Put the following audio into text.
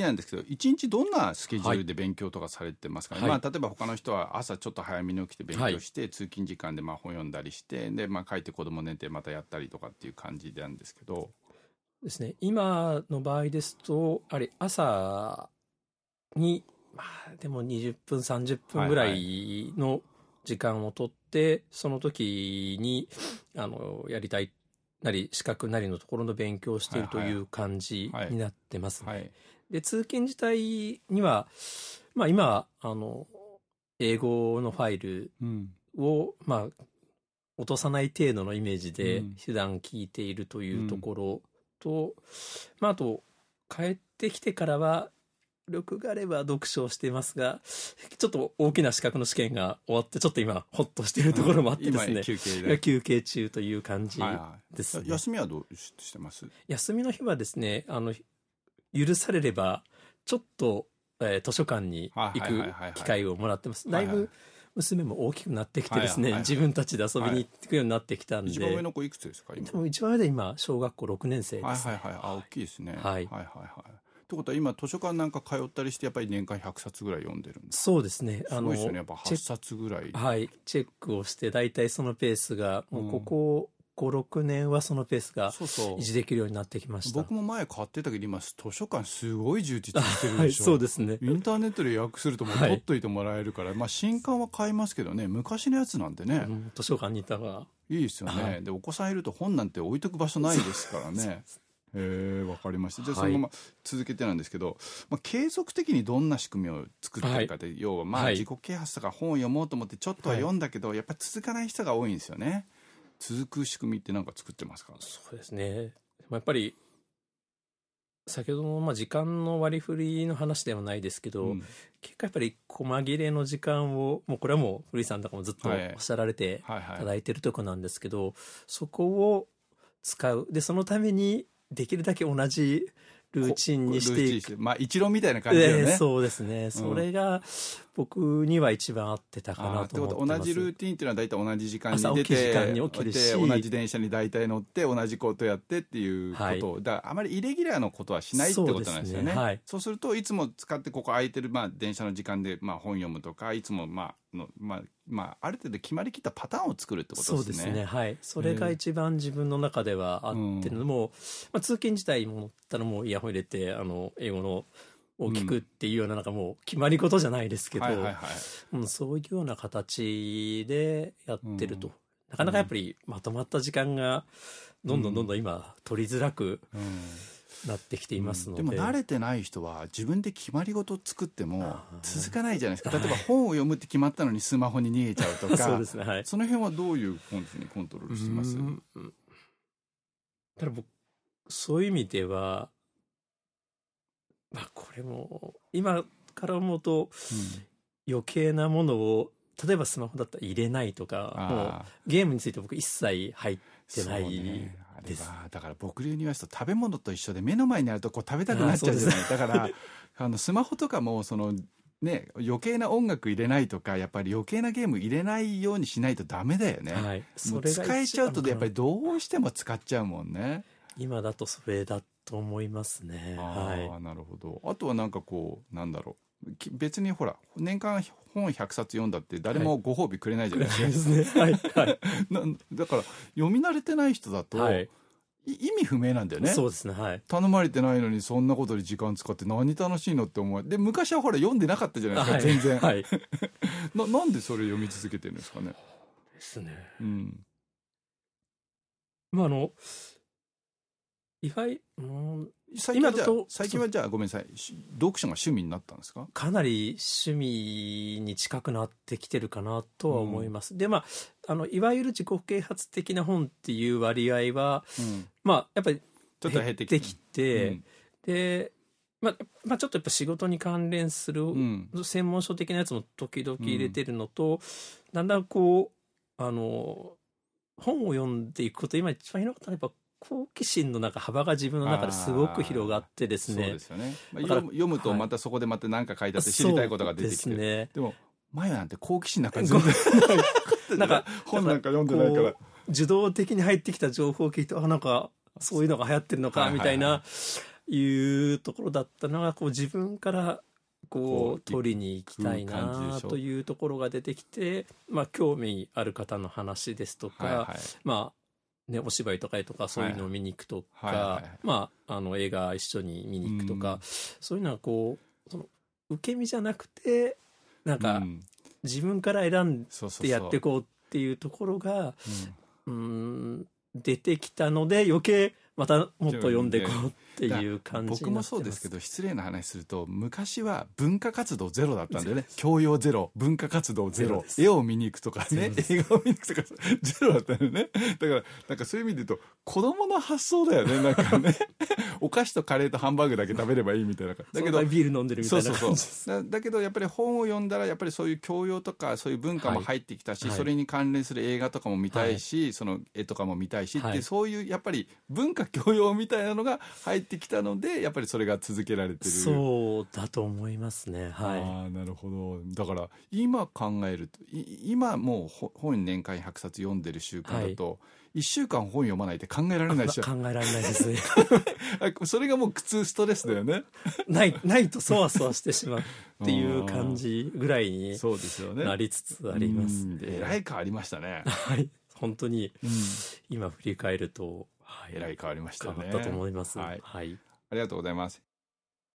きなんですけど一日どんなスケジュールで勉強とかされてますかね、はい。まあ、例えば他の人は朝ちょっと早めに起きて勉強して、通勤時間でまあ本読んだりしてで、まあ、帰って子供寝てまたやったりとかっていう感じなんですけど。ですね。今の場合ですと、あれ、朝に、まあ、でも20分、30分ぐらいの時間をとって、その時に、あの、やりたいなり、資格なりのところの勉強をしているとはいはい。いう感じはいになってますね。はいで、通勤自体には、まあ今、あの、英語のファイルうん。を、まあ、落とさない程度のイメージでうん。普段聞いているというところと、まあ、あと、帰ってきてからは、録があれば読書をしていますが、ちょっと大きな資格の試験が終わって、ちょっと今、ほっとしているところもあってですね。今、休憩で、休憩中という感じはいはい。ですね。休みはどうししてます？休みの日はですね、あの、許されれば、ちょっと、えー図書館に行く機会をもらってます。だいぶ娘も大きくなってきてですね、自分たちで遊びに行くるようになってきたんで、一番上の子いくつですか今？でも一番上で今、小学校6年生です、はいはいはい。あ大きいですね。はい。はいはいはい。ってことは今図書館なんか通ったりしてやっぱり年間100冊ぐらい読んでるんですそうですね。すごいですよね。やっぱ8チェッ冊ぐらい。クはい、チェックをして、大体そのペースが、もうここ5、6年はそのペースが維持できるようになってきました。僕も前買ってたけど今図書館すごい充実してるはい、でしょ、そうですね。インターネットで予約するともうはい。取っといてもらえるから、まあ新刊は買いますけどね昔のやつなんてね、うん図書館にいたら、いいですよね、はいでお子さんいると本なんて置いとく場所ないですからね。へえわかりました。じゃあそはい。のまま続けてなんですけど、まあ、継続的にどんな仕組みを作ってるかで、要はまあはい。自己啓発とか本を読もうと思ってちょっとは読んだけど、やっぱり続かない人が多いんですよね続く仕組みって何か作ってますか？そうですね。やっぱり、先ほどのまあ時間の割り振りの話ではないですけど、うん結構やっぱり細切れの時間を、もうこれはもう古井さんとかもずっとおはいっしゃられてはいただいてるとこなんですけど、そこを使う。で、そのためにできるだけ同じルーチンにしていく。まあ一論みたいな感じだよね、ええそうですね。それが僕には一番合ってたかなとと思って同じルーティンっていうのは大体同じ時間に出て時間に起きるしで同じ電車に大体乗って同じことやってっていうこと、はいだからあまりイレギュラーのことはしないってことなんですよね。そうですねはいそうするといつも使ってここ空いてる、まあ、電車の時間で、まあ、本読むとかいつも、まあのまあまあ、ある程度決まりきったパターンを作るってことそうでね。ですすね。はい。それが一番自分の中ではあってるのも、まあ、通勤自体も乗ったらもうイヤホン入れて、あの、英語のを聞くっていうような、なんかもう決まり事じゃないですけど、そういうような形でやってると。うん。なかなかやっぱりまとまった時間が、どんどんどんどん今、取りづらくうん。なってきていますので。でも慣れてない人は自分で決まり事を作っても続かないじゃないですか。例えば本を読むって決まったのにスマホに逃げちゃうとか そうですね、はい。その辺はどういうコンにコントロールしてます？うん。ただ僕、そういう意味では、まあこれも、今から思うと余計なものを、例えばスマホだったら入れないとか、もうあゲームについて僕一切入ってないね。だから僕流に言わすと食べ物と一緒で目の前にあるとこう食べたくなっちゃうじゃない。だからあのスマホとかもそのね余計な音楽入れないとかやっぱり余計なゲーム入れないようにしないとダメだよね、はい。使えちゃうとやっぱり一どうしても使っちゃうもんね、番今だとそれだと思いますね。あはあなるほどあとはなんかこうなんだろうき別にほら年間本100冊読んだって誰もご褒美くれないじゃい。ないですか、ですね。はい。はい。なだから読み慣れてない人だと、はい。い意味不明なんだよねそうですね。はい。頼まれてないのにそんなことに時間使って何楽しいのって思うで昔はほら読んでなかったじゃないですか、はい全然、はい。ななんでそれ読み続けてるんですかねですね。うんまあ、あの、いわゆる、うん。最近はじゃあ最近はじゃあごめんなさい。し読書が趣味になったんですか？かなり趣味に近くなってきてるかなとは思います。で、まあ、あの、いわゆる自己啓発的な本っていう割合は、うん。まあ、やっぱりちょっと減ってきてで、まあ、まあ、ちょっとやっぱ仕事に関連するうん。専門書的なやつも時々入れてるのと、だんだんこう、あの、本を読んでいくこと、今一番広かったのはやっぱ好奇心の中、幅が自分の中ですごく広がってですね。すよね、まあ、読むとまたそこでまた何か書いてあって知りたいことが出てきて。そうですね。でも前なんて好奇心なんか全ご然 なんか、本なんか読んでないから。受動的に入ってきた情報を聞いて、あ、なんか、そういうのが流行ってるのか、はいはいはい。みたいないうところだったのがこう自分からここうう取りに行きたいなというところが出てきて、まあ、興味ある方の話ですとか、はいはい。まあね、お芝居とか絵とかそういうのを見に行くとか、まあ、あの映画一緒に見に行くとか、うん。そういうのはこうその受け身じゃなくてなんかうん。自分から選んでやっていこうっていうところがうん出てきたので余計またもっと読んでいこうっていう感じ僕もそうですけど失礼な話すると昔は文化活動ゼロだったんだよね。教養ゼロ文化活動ゼロ。絵を見に行くとかね。映画を見に行くとかゼロだったよね。だからなんかそういう意味で言うと子供の発想だよね。なんかね。お菓子とカレーとハンバーグだけ食べればいいみたいな。だけどだけどビール飲んでるみたそいうなそうそうだだけどやっぱり本を読んだらやっぱりそういう教養とかそういう文化も入ってきたし、はい。それに関連する映画とかも見たいし、その絵とかも見たいし、はい。ってそういうやっぱり文化教養みたいなのが入ってきたのでやっぱりそれが続けられてる。そうだと思いますね。はああなるほど。だから今考えるとい今もうほ本年間100冊読んでる習慣だと、1週間本読まないって考えられない考えられないです。それがもう苦痛ストレスだよね。ないないとそわそわしてしまうっていう感じぐらいにそうですよね。なりつつあります。うんえらい変わりましたね、はい。本当にうん。今振り返ると、はい、えらい変わりましたね。変わったと思います。はい。はい。ありがとうございます